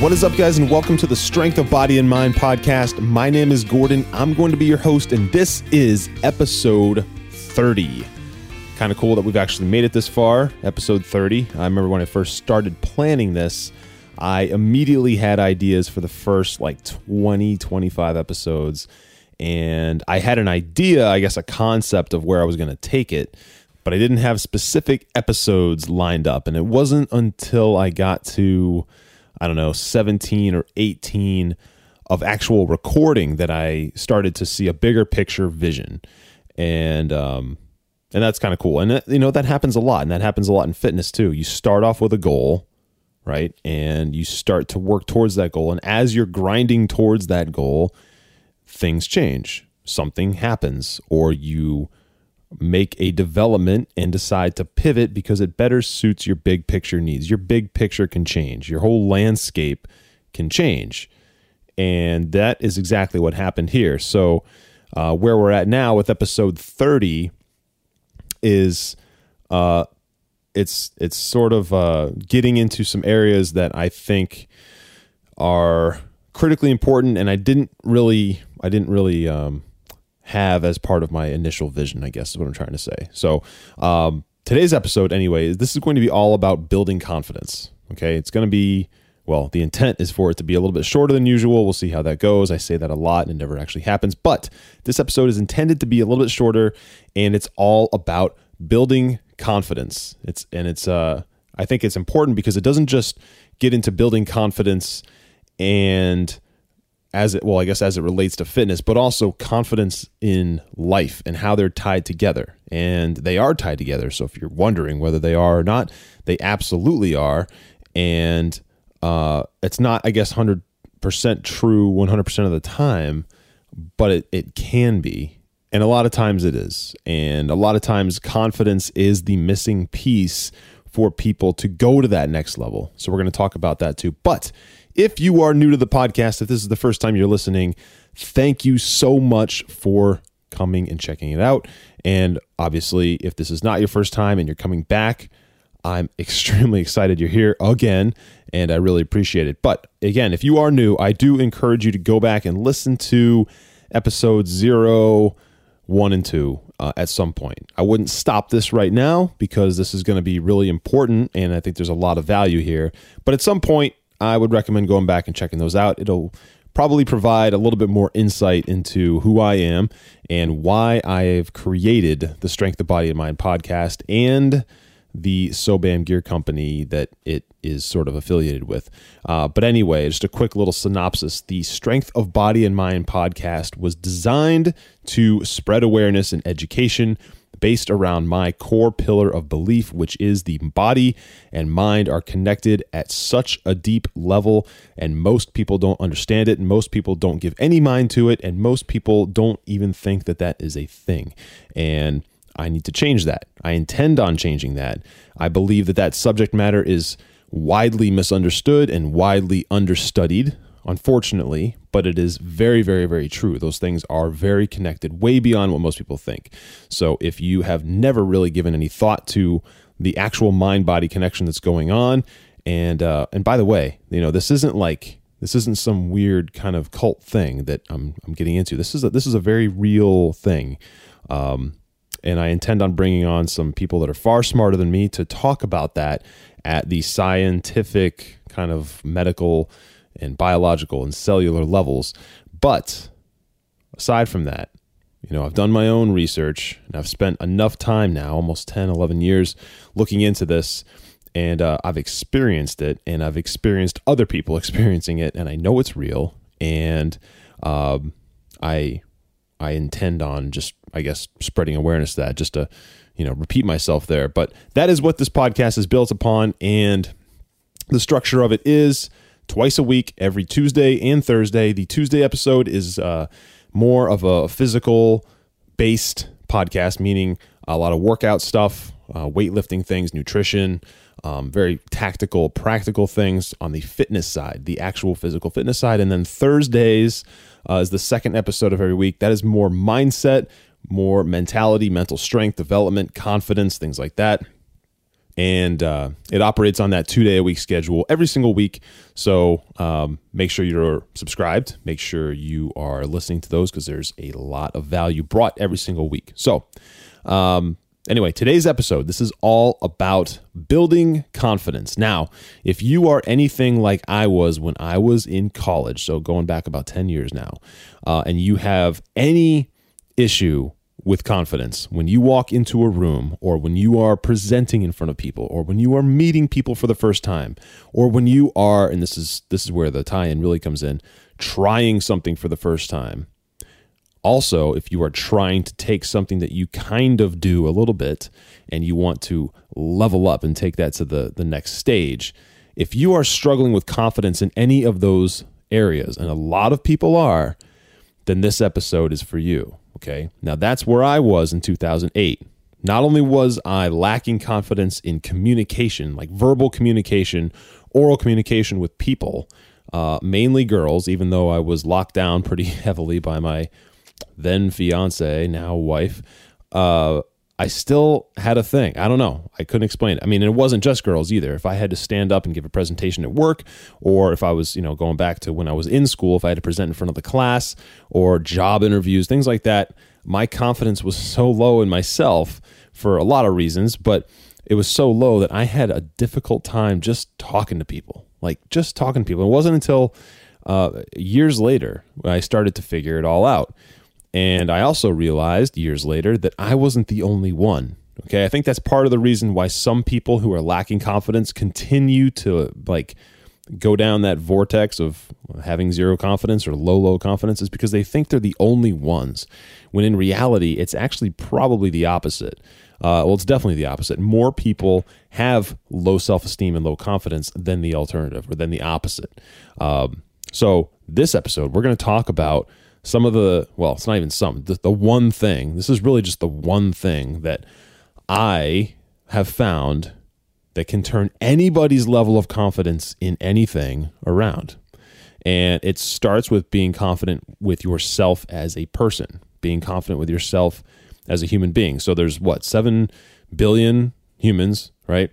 What is up, guys, and welcome to the Strength of Body and Mind podcast. My name is Gordon. I'm going to be your host, and this is episode 30. Kind of cool that we've actually made it this far, episode 30. I remember when I first started planning this, I immediately had ideas for the first like 20, 25 episodes. And I had an idea, I guess, a concept of where I was going to take it, but I didn't have specific episodes lined up. And it wasn't until I got to I don't know, 17 or 18 of actual recording that I started to see a bigger picture vision. And, um, and that's kind of cool. And, you know, that happens a lot. And that happens a lot in fitness too. You start off with a goal, right? And you start to work towards that goal. And as you're grinding towards that goal, things change. Something happens, or you make a development and decide to pivot because it better suits your big picture needs. Your big picture can change, your whole landscape can change. And that is exactly what happened here. So, uh, where we're at now with episode 30 is uh, it's it's sort of uh, getting into some areas that I think are critically important, and I didn't really I didn't really um, have as part of my initial vision, I guess is what I'm trying to say. So, um, today's episode, anyway, this is going to be all about building confidence. Okay. It's going to be, well, the intent is for it to be a little bit shorter than usual. We'll see how that goes. I say that a lot and it never actually happens. But this episode is intended to be a little bit shorter and it's all about building confidence. It's, and it's, uh, I think it's important because it doesn't just get into building confidence and, as it well i guess as it relates to fitness but also confidence in life and how they're tied together. And they are tied together. So if you're wondering whether they are or not they absolutely are. And uh, it's not i guess 100% true 100% of the time but it, it can be. And a lot of times it is. And a lot of times confidence is the missing piece for people to go to that next level. So we're going to talk about that too. But if you are new to the podcast, if this is the first time you're listening, thank you so much for coming and checking it out. And obviously, if this is not your first time and you're coming back, I'm extremely excited you're here again, and I really appreciate it. But again, if you are new, I do encourage you to go back and listen to episodes zero, one, and two uh, at some point. I wouldn't stop this right now because this is going to be really important, and I think there's a lot of value here. But at some point, I would recommend going back and checking those out. It'll probably provide a little bit more insight into who I am and why I've created the Strength of Body and Mind podcast and the Sobam Gear Company that it is sort of affiliated with. Uh, but anyway, just a quick little synopsis. The Strength of Body and Mind podcast was designed to spread awareness and education based around my core pillar of belief, which is the body and mind are connected at such a deep level, and most people don't understand it, and most people don't give any mind to it, and most people don't even think that that is a thing. And I need to change that. I intend on changing that. I believe that that subject matter is widely misunderstood and widely understudied unfortunately, but it is very, very, very true. Those things are very connected, way beyond what most people think. So if you have never really given any thought to the actual mind body connection that's going on, and uh, and by the way, you know this isn't like this isn't some weird kind of cult thing that I'm I'm getting into. This is a, this is a very real thing. Um, and I intend on bringing on some people that are far smarter than me to talk about that at the scientific kind of medical and biological and cellular levels. But aside from that, you know, I've done my own research and I've spent enough time now, almost 10, 11 years, looking into this. And uh, I've experienced it and I've experienced other people experiencing it. And I know it's real. And um, I, I intend on just I guess, spreading awareness that, just to, you know, repeat myself there. But that is what this podcast is built upon. And the structure of it is twice a week, every Tuesday and Thursday. The Tuesday episode is uh, more of a physical based podcast, meaning a lot of workout stuff, uh, weightlifting things, nutrition, um, very tactical, practical things on the fitness side, the actual physical fitness side. And then Thursdays uh, is the second episode of every week. That is more mindset, more mentality, mental strength, development, confidence, things like that. And uh, it operates on that two day a week schedule every single week. So um, make sure you're subscribed. Make sure you are listening to those because there's a lot of value brought every single week. So, um, Anyway, today's episode, this is all about building confidence. Now, if you are anything like I was when I was in college, so going back about 10 years now, uh, and you have any issue with confidence. When you walk into a room or when you are presenting in front of people or when you are meeting people for the first time or when you are and this is this is where the tie-in really comes in trying something for the first time. Also, if you are trying to take something that you kind of do a little bit and you want to level up and take that to the, the next stage, if you are struggling with confidence in any of those areas, and a lot of people are, then this episode is for you. Okay. Now, that's where I was in 2008. Not only was I lacking confidence in communication, like verbal communication, oral communication with people, uh, mainly girls, even though I was locked down pretty heavily by my then fiance, now wife, uh, I still had a thing. I don't know. I couldn't explain it. I mean, it wasn't just girls either. If I had to stand up and give a presentation at work, or if I was, you know, going back to when I was in school, if I had to present in front of the class or job interviews, things like that, my confidence was so low in myself for a lot of reasons, but it was so low that I had a difficult time just talking to people, like just talking to people. It wasn't until uh, years later when I started to figure it all out. And I also realized years later that I wasn't the only one. Okay. I think that's part of the reason why some people who are lacking confidence continue to like go down that vortex of having zero confidence or low, low confidence is because they think they're the only ones. When in reality, it's actually probably the opposite. Uh, well, it's definitely the opposite. More people have low self esteem and low confidence than the alternative or than the opposite. Um, so, this episode, we're going to talk about some of the well it's not even some the, the one thing this is really just the one thing that i have found that can turn anybody's level of confidence in anything around. And it starts with being confident with yourself as a person being confident with yourself as a human being. So there's what 7 billion humans right?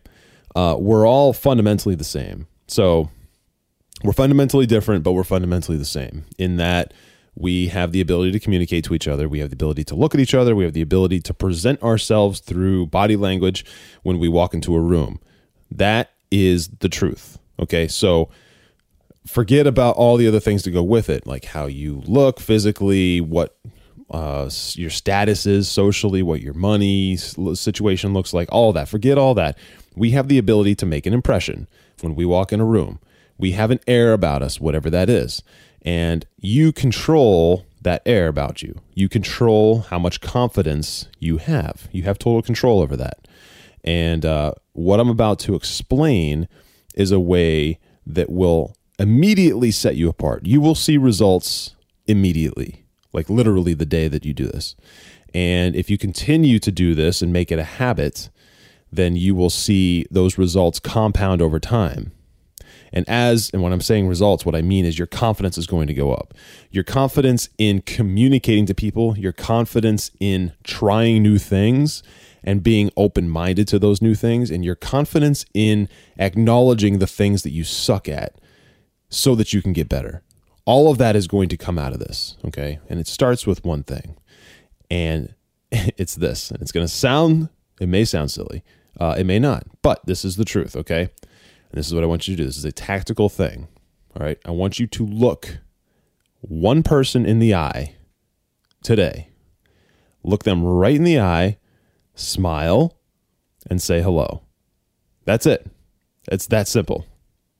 Uh, we're all fundamentally the same. So we're fundamentally different but we're fundamentally the same in that we have the ability to communicate to each other. We have the ability to look at each other. We have the ability to present ourselves through body language when we walk into a room. That is the truth. Okay. So forget about all the other things to go with it, like how you look physically, what uh, your status is socially, what your money situation looks like, all that. Forget all that. We have the ability to make an impression when we walk in a room. We have an air about us, whatever that is and you control that air about you. You control how much confidence you have. You have total control over that. And uh, what I'm about to explain is a way that will immediately set you apart. You will see results immediately, like literally the day that you do this. And if you continue to do this and make it a habit, then you will see those results compound over time. And as, and when I'm saying results, what I mean is your confidence is going to go up. Your confidence in communicating to people, your confidence in trying new things and being open minded to those new things, and your confidence in acknowledging the things that you suck at so that you can get better. All of that is going to come out of this. Okay. And it starts with one thing. And it's this. And it's going to sound, it may sound silly. Uh, it may not, but this is the truth. Okay. And this is what I want you to do. This is a tactical thing. All right. I want you to look one person in the eye today. Look them right in the eye, smile, and say hello. That's it. It's that simple.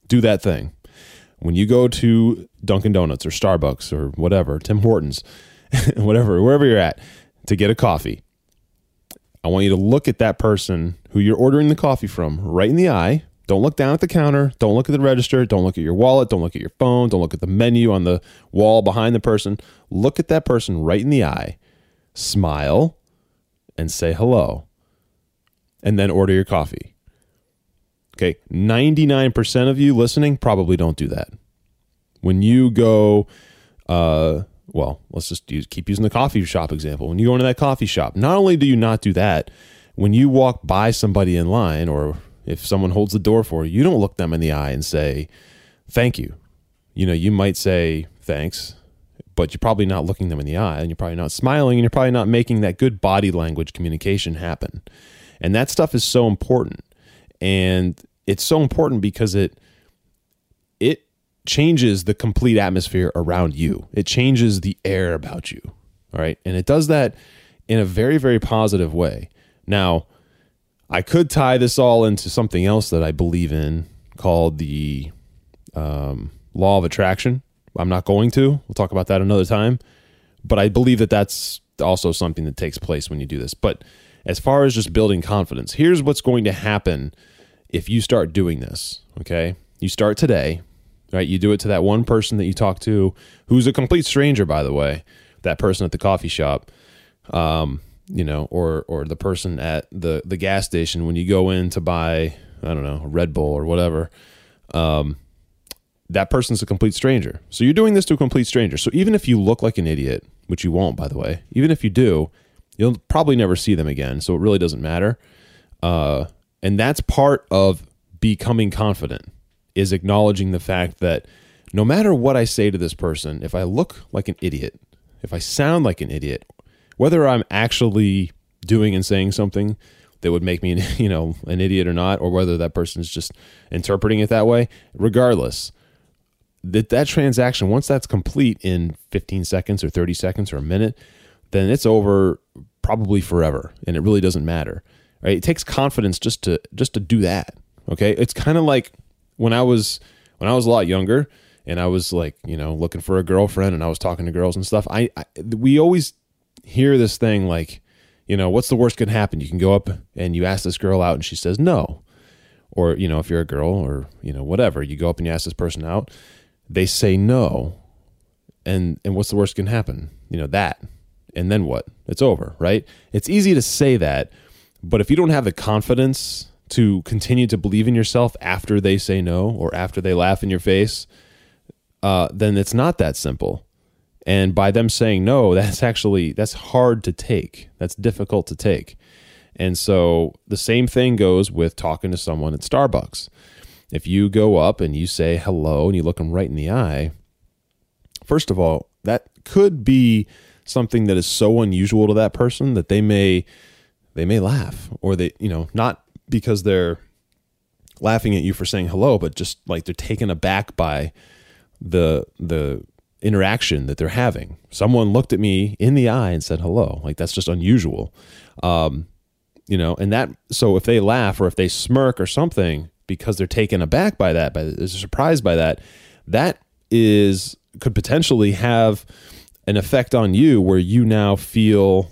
Do that thing. When you go to Dunkin' Donuts or Starbucks or whatever, Tim Hortons, whatever, wherever you're at, to get a coffee. I want you to look at that person who you're ordering the coffee from right in the eye. Don't look down at the counter. Don't look at the register. Don't look at your wallet. Don't look at your phone. Don't look at the menu on the wall behind the person. Look at that person right in the eye. Smile and say hello. And then order your coffee. Okay. 99% of you listening probably don't do that. When you go, uh, well, let's just use, keep using the coffee shop example. When you go into that coffee shop, not only do you not do that, when you walk by somebody in line or if someone holds the door for you, you don't look them in the eye and say, thank you. You know, you might say thanks, but you're probably not looking them in the eye and you're probably not smiling and you're probably not making that good body language communication happen. And that stuff is so important. And it's so important because it it changes the complete atmosphere around you. It changes the air about you. All right. And it does that in a very, very positive way. Now, I could tie this all into something else that I believe in called the um, law of attraction. I'm not going to. We'll talk about that another time. But I believe that that's also something that takes place when you do this. But as far as just building confidence, here's what's going to happen if you start doing this. Okay. You start today, right? You do it to that one person that you talk to who's a complete stranger, by the way, that person at the coffee shop. Um, you know, or or the person at the the gas station when you go in to buy, I don't know, a Red Bull or whatever. Um, that person's a complete stranger. So you're doing this to a complete stranger. So even if you look like an idiot, which you won't, by the way, even if you do, you'll probably never see them again. So it really doesn't matter. Uh, and that's part of becoming confident is acknowledging the fact that no matter what I say to this person, if I look like an idiot, if I sound like an idiot, whether I'm actually doing and saying something that would make me, you know, an idiot or not, or whether that person's just interpreting it that way, regardless, that that transaction once that's complete in 15 seconds or 30 seconds or a minute, then it's over probably forever, and it really doesn't matter. Right? It takes confidence just to just to do that. Okay, it's kind of like when I was when I was a lot younger and I was like, you know, looking for a girlfriend and I was talking to girls and stuff. I, I we always hear this thing like, you know, what's the worst could happen? You can go up and you ask this girl out and she says no. Or, you know, if you're a girl or, you know, whatever, you go up and you ask this person out, they say no. And and what's the worst can happen? You know, that. And then what? It's over, right? It's easy to say that, but if you don't have the confidence to continue to believe in yourself after they say no or after they laugh in your face, uh, then it's not that simple and by them saying no that's actually that's hard to take. That's difficult to take. And so the same thing goes with talking to someone at starbucks. If you go up and you say hello and you look them right in the eye first of all that could be something that is so unusual to that person that they may they may laugh or they you know not because they're laughing at you for saying hello but just like they're taken aback by the the interaction that they're having. Someone looked at me in the eye and said hello. Like that's just unusual. Um, you know, and that so if they laugh or if they smirk or something because they're taken aback by that, by they're surprised by that, that is could potentially have an effect on you where you now feel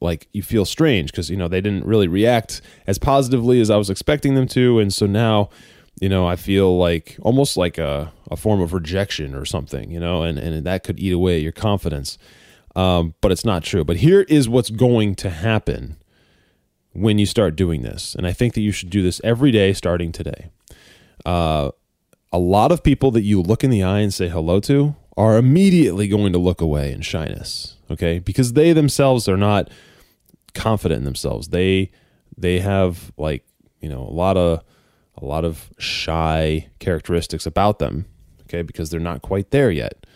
like you feel strange because you know they didn't really react as positively as I was expecting them to, and so now you know, I feel like almost like a, a form of rejection or something, you know, and, and that could eat away your confidence. Um, but it's not true. But here is what's going to happen when you start doing this. And I think that you should do this every day starting today. Uh, a lot of people that you look in the eye and say hello to are immediately going to look away in shyness, okay? Because they themselves are not confident in themselves. They they have like, you know, a lot of a lot of shy characteristics about them, okay, because they're not quite there yet.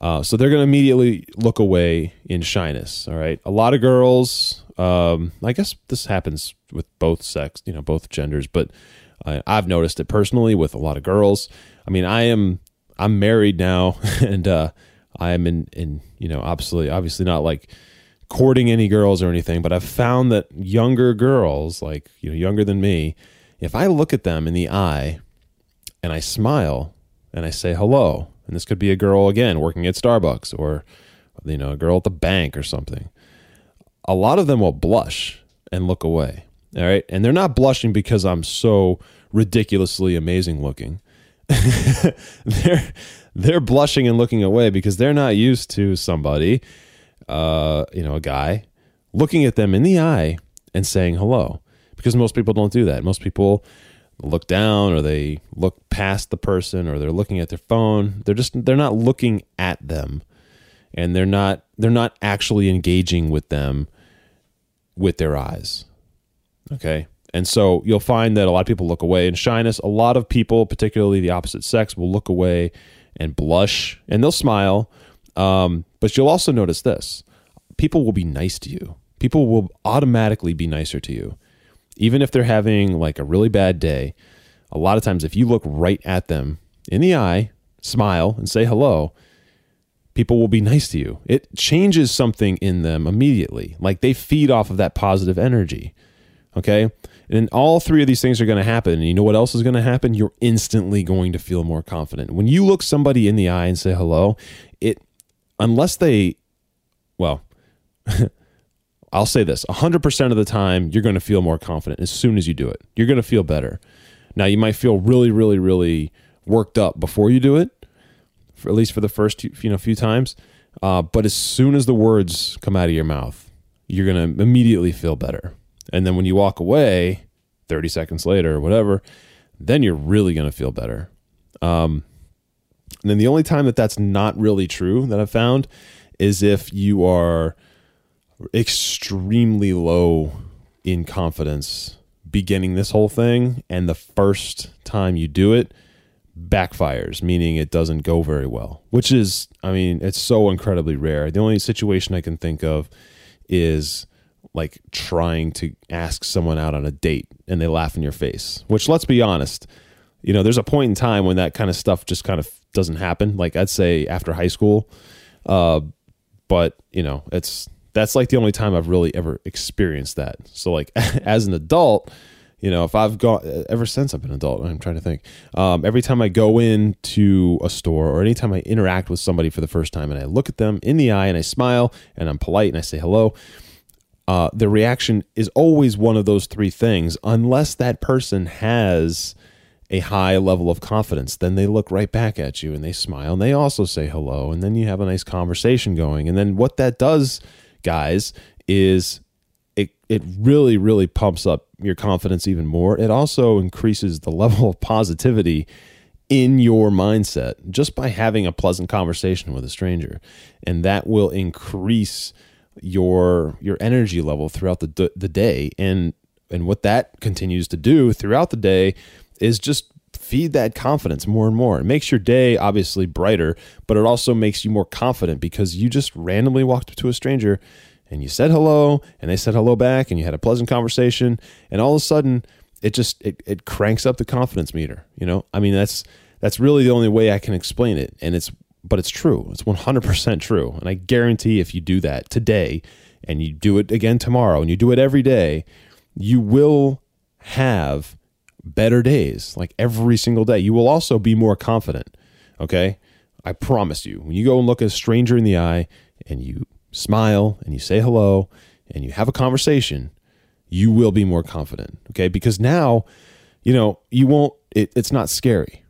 Uh, so they're going to immediately look away in shyness. All right. A lot of girls, um, I guess this happens with both sex, you know, both genders, but I, I've noticed it personally with a lot of girls. I mean, I am, I'm married now and, uh, I am in, in, you know, obviously, obviously not like courting any girls or anything, but I've found that younger girls, like, you know, younger than me, if I look at them in the eye and I smile and I say hello, and this could be a girl again working at Starbucks or you know a girl at the bank or something, a lot of them will blush and look away. All right. And they're not blushing because I'm so ridiculously amazing looking. they're they're blushing and looking away because they're not used to somebody, uh, you know, a guy looking at them in the eye and saying hello. Because most people don't do that. Most people look down or they look past the person or they're looking at their phone. They're just they're not looking at them and they're not they're not actually engaging with them with their eyes. Okay? And so you'll find that a lot of people look away in shyness. A lot of people, particularly the opposite sex, will look away and blush and they'll smile. Um, but you'll also notice this people will be nice to you. People will automatically be nicer to you. Even if they're having like a really bad day, a lot of times if you look right at them in the eye, smile, and say hello, people will be nice to you. It changes something in them immediately. Like they feed off of that positive energy. Okay. And all three of these things are going to happen. And you know what else is going to happen? You're instantly going to feel more confident. When you look somebody in the eye and say hello, it, unless they, well, I'll say this 100% of the time, you're going to feel more confident as soon as you do it. You're going to feel better. Now, you might feel really, really, really worked up before you do it, at least for the first you know few times. Uh, but as soon as the words come out of your mouth, you're going to immediately feel better. And then when you walk away 30 seconds later or whatever, then you're really going to feel better. Um, and then the only time that that's not really true that I've found is if you are extremely low in confidence beginning this whole thing and the first time you do it backfires meaning it doesn't go very well which is i mean it's so incredibly rare. The only situation i can think of is like trying to ask someone out on a date and they laugh in your face which let's be honest you know there's a point in time when that kind of stuff just kind of doesn't happen like i'd say after high school uh, but you know it's that's like the only time i've really ever experienced that so like as an adult you know if i've gone ever since i've been an adult i'm trying to think um, every time i go into a store or anytime i interact with somebody for the first time and i look at them in the eye and i smile and i'm polite and i say hello uh, the reaction is always one of those three things, unless that person has a high level of confidence. Then they look right back at you and they smile and they also say hello. And then you have a nice conversation going. And then what that does, guys, is it, it really, really pumps up your confidence even more. It also increases the level of positivity in your mindset just by having a pleasant conversation with a stranger. And that will increase your your energy level throughout the the day and and what that continues to do throughout the day is just feed that confidence more and more. It makes your day obviously brighter, but it also makes you more confident because you just randomly walked up to a stranger and you said hello and they said hello back and you had a pleasant conversation and all of a sudden it just it, it cranks up the confidence meter, you know? I mean that's that's really the only way I can explain it and it's but it's true. It's 100% true. And I guarantee if you do that today and you do it again tomorrow and you do it every day, you will have better days like every single day. You will also be more confident. Okay. I promise you, when you go and look a stranger in the eye and you smile and you say hello and you have a conversation, you will be more confident. Okay. Because now, you know, you won't, it, it's not scary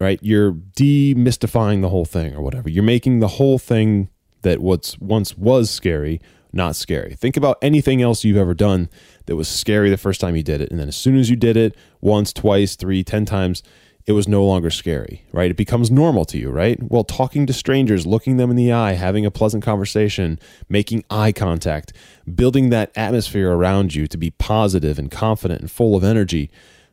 right? You're demystifying the whole thing or whatever. You're making the whole thing that what's once was scary not scary. Think about anything else you've ever done that was scary the first time you did it. And then as soon as you did it once, twice, three, ten times, it was no longer scary, right? It becomes normal to you, right? Well, talking to strangers, looking them in the eye, having a pleasant conversation, making eye contact, building that atmosphere around you to be positive and confident and full of energy.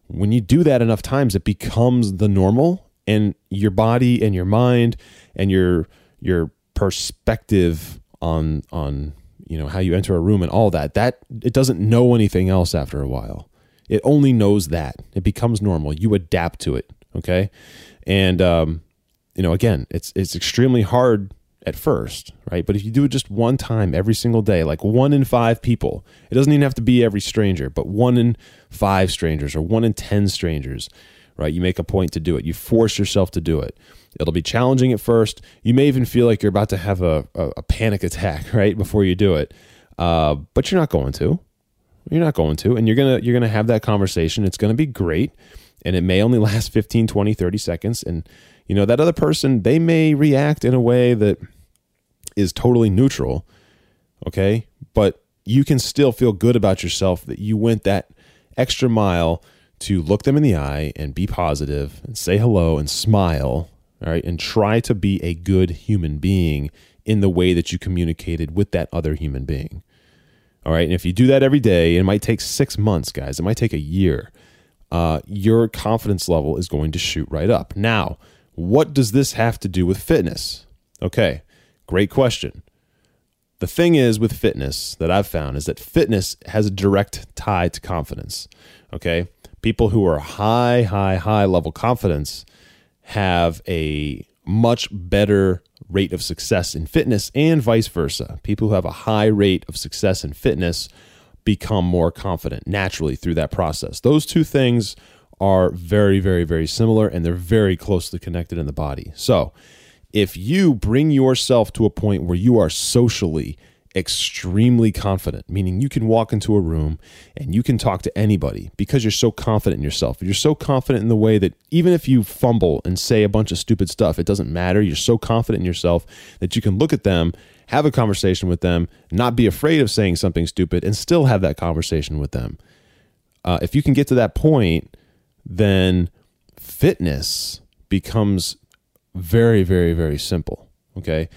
When you do that enough times, it becomes the normal and your body and your mind and your your perspective on on you know how you enter a room and all that that it doesn't know anything else after a while it only knows that it becomes normal you adapt to it okay and um you know again it's it's extremely hard at first right but if you do it just one time every single day like one in five people it doesn't even have to be every stranger but one in five strangers or one in ten strangers right? You make a point to do it. You force yourself to do it. It'll be challenging at first. You may even feel like you're about to have a, a, a panic attack, right, before you do it. Uh, but you're not going to. You're not going to. And you're to you're to have that conversation. It's to be great. And it may only last 15, 20, 30 seconds and you know that other person they may react in a way that is totally neutral. Okay? But you can still feel good about yourself that you went that extra mile to look them in the eye and be positive and say hello and smile, all right, and try to be a good human being in the way that you communicated with that other human being. All right. And if you do that every day, it might take six months, guys, it might take a year, uh, your confidence level is going to shoot right up. Now, what does this have to do with fitness? Okay. Great question. The thing is with fitness that I've found is that fitness has a direct tie to confidence. Okay. People who are high, high, high level confidence have a much better rate of success in fitness and vice versa. People who have a high rate of success in fitness become more confident naturally through that process. Those two things are very, very, very similar and they're very closely connected in the body. So, if you bring yourself to a point where you are socially extremely confident, meaning you can walk into a room and you can talk to anybody because you're so confident in yourself. You're so confident in the way that even if you fumble and say a bunch of stupid stuff, it doesn't matter. You're so confident in yourself that you can look at them, have a conversation with them, not be afraid of saying something stupid, and still have that conversation with them. Uh, if you can get to that point, then fitness becomes very, very, very simple. Okay.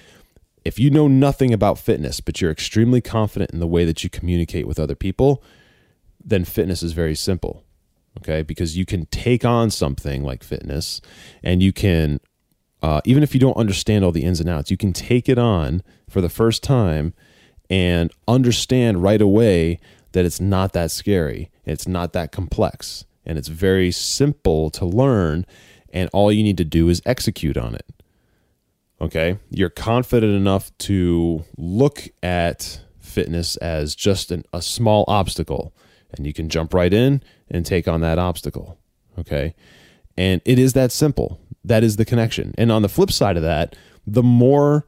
If you know nothing about fitness, but you're extremely confident in the way that you communicate with other people, then fitness is very simple. Okay. Because you can take on something like fitness and you can, uh, even if you don't understand all the ins and outs, you can take it on for the first time and understand right away that it's not that scary. It's not that complex. And it's very simple to learn. And all you need to do is execute on it. Okay. You're confident enough to look at fitness as just an, a small obstacle, and you can jump right in and take on that obstacle. Okay. And it is that simple. That is the connection. And on the flip side of that, the more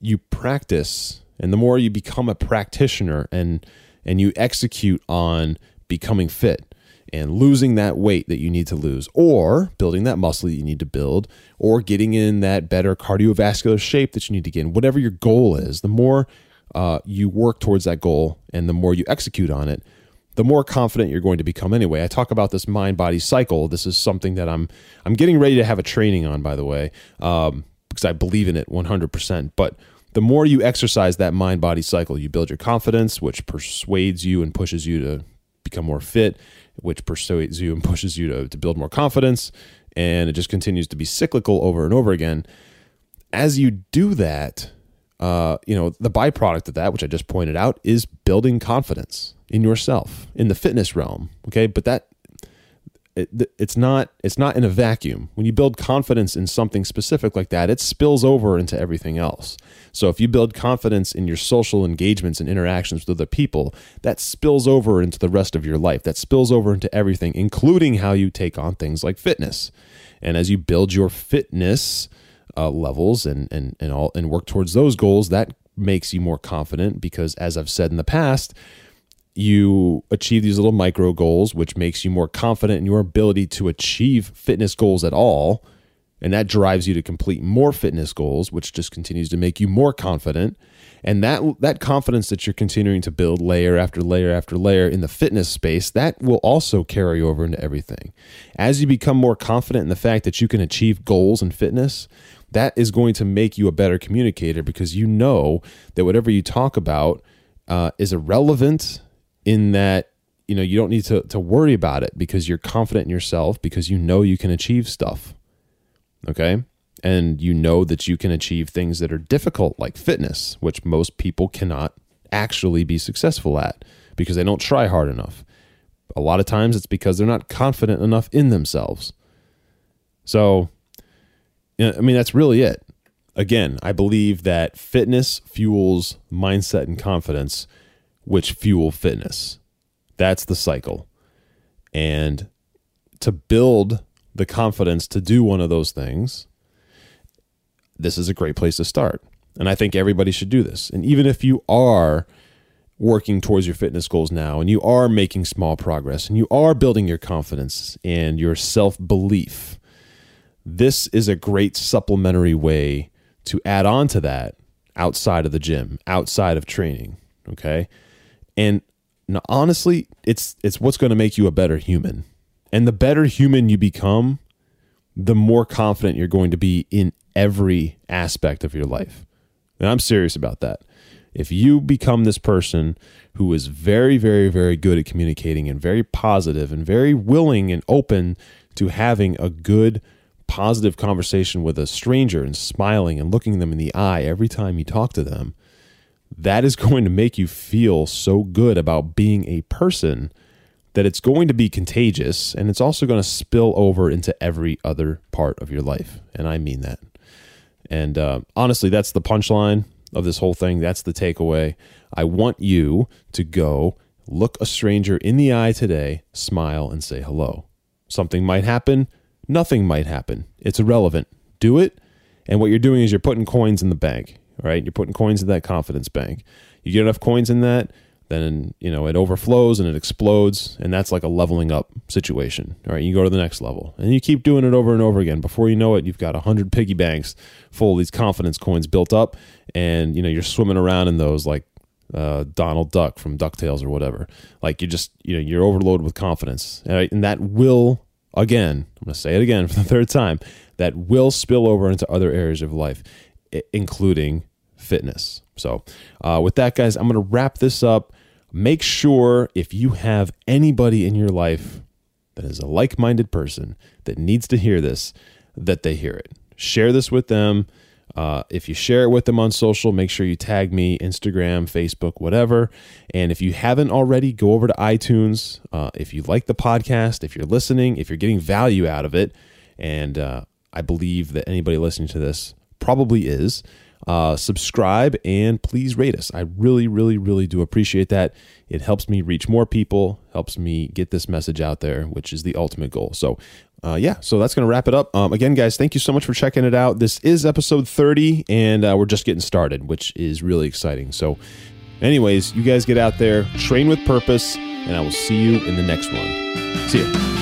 you practice and the more you become a practitioner and and you execute on becoming fit, and losing that weight that you need to lose, or building that muscle that you need to build, or getting in that better cardiovascular shape that you need to get in, whatever your goal is, the more uh, you work towards that goal and the more you execute on it, the more confident you're going to become anyway. I talk about this mind body cycle. This is something that I'm I'm getting ready to have a training on, by the way, um, because I believe in it 100%. But the more you exercise that mind body cycle, you build your confidence, which persuades you and pushes you to become more fit which persuades you and pushes you to, to build more confidence. And it just continues to be cyclical over and over again. As you do that, uh, you know, the byproduct of that, which I just pointed out, is building confidence in yourself in the fitness realm. Okay. But that it, it's not it's not in a vacuum. When you build confidence in something specific like that, it spills over into everything else. So if you build confidence in your social engagements and interactions with other people, that spills over into the rest of your life. That spills over into everything, including how you take on things like fitness. And as you build your fitness uh, levels and and and all and work towards those goals, that makes you more confident because, as I've said in the past you achieve these little micro goals, which makes you more confident in your ability to achieve fitness goals at all. And that drives you to complete more fitness goals, which just continues to make you more confident. And that that confidence that you're continuing to build layer after layer after layer in the fitness space, that will also carry over into everything. As you become more confident in the fact that you can achieve goals in fitness, that is going to make you a better communicator because you know that whatever you talk about uh, is irrelevant in that you know you don't need to, to worry about it because you're confident in yourself because you know you can achieve stuff okay? And you know that you can achieve things that are difficult like fitness which most people cannot actually be successful at because they don't try hard enough. A lot of times it's because they're not confident enough in themselves. So you know, i mean that's really it. Again i believe that fitness fuels mindset and confidence which fuel fitness. That's the cycle. And to build the confidence to do one of those things, this is a great place to start. And I think everybody should do this. And even if you are working towards your fitness goals now and you are making small progress and you are building your confidence and your self belief, this is a great supplementary way to add on to that outside of the gym, outside of training. Okay. And honestly, it's it's what's going to make you a better human. And the better human you become, the more confident you're going to be in every aspect of your life. And I'm serious about that. If you become this person who is very, very, very good at communicating and very positive and very willing and open to having a good, positive conversation with a stranger and smiling and looking them in the eye every time you talk to them, that is going to make you feel so good about being a person that it's going to be contagious and it's also going to spill over into every other part of your life. And I mean that. And uh, honestly, that's the punchline of this whole thing. That's the takeaway. I want you to go look a stranger in the eye today, smile, and say hello. Something might happen, nothing might happen. It's irrelevant. Do it. And what you're doing is you're putting coins in the bank, right? You're putting coins in that confidence bank. You get enough coins in that, then you know it overflows and it explodes and that's like a leveling up situation all right you go to the next level and you keep doing it over and over again before you know it you've got 100 piggy banks full of these confidence coins built up and you know you're swimming around in those like uh, donald duck from ducktales or whatever like you just you know you're overloaded with confidence right? and that will again i'm going to say it again for the third time that will spill over into other areas of life including fitness so uh, with that guys i'm going to wrap this up make sure if you have anybody in your life that is a like minded person that needs to hear this, that they hear it. Share this with them. Uh, if you share it with them on social, make sure you tag me, Instagram, Facebook, whatever. And if you haven't already, go over to iTunes. Uh, if you like the podcast, if you're listening, if you're getting value out of it, and uh, I believe that anybody listening to this probably is, uh, subscribe and please rate us. I really, really, really do appreciate that. It helps me reach more people, helps me get this message out there, which is the ultimate goal. So, uh, yeah, so that's going to wrap it up. Um, again, guys, thank you so much for checking it out. This is episode 30, and uh, we're just getting started, which is really exciting. So, anyways, you guys get out there, train with purpose, and I will see you in the next one. See you.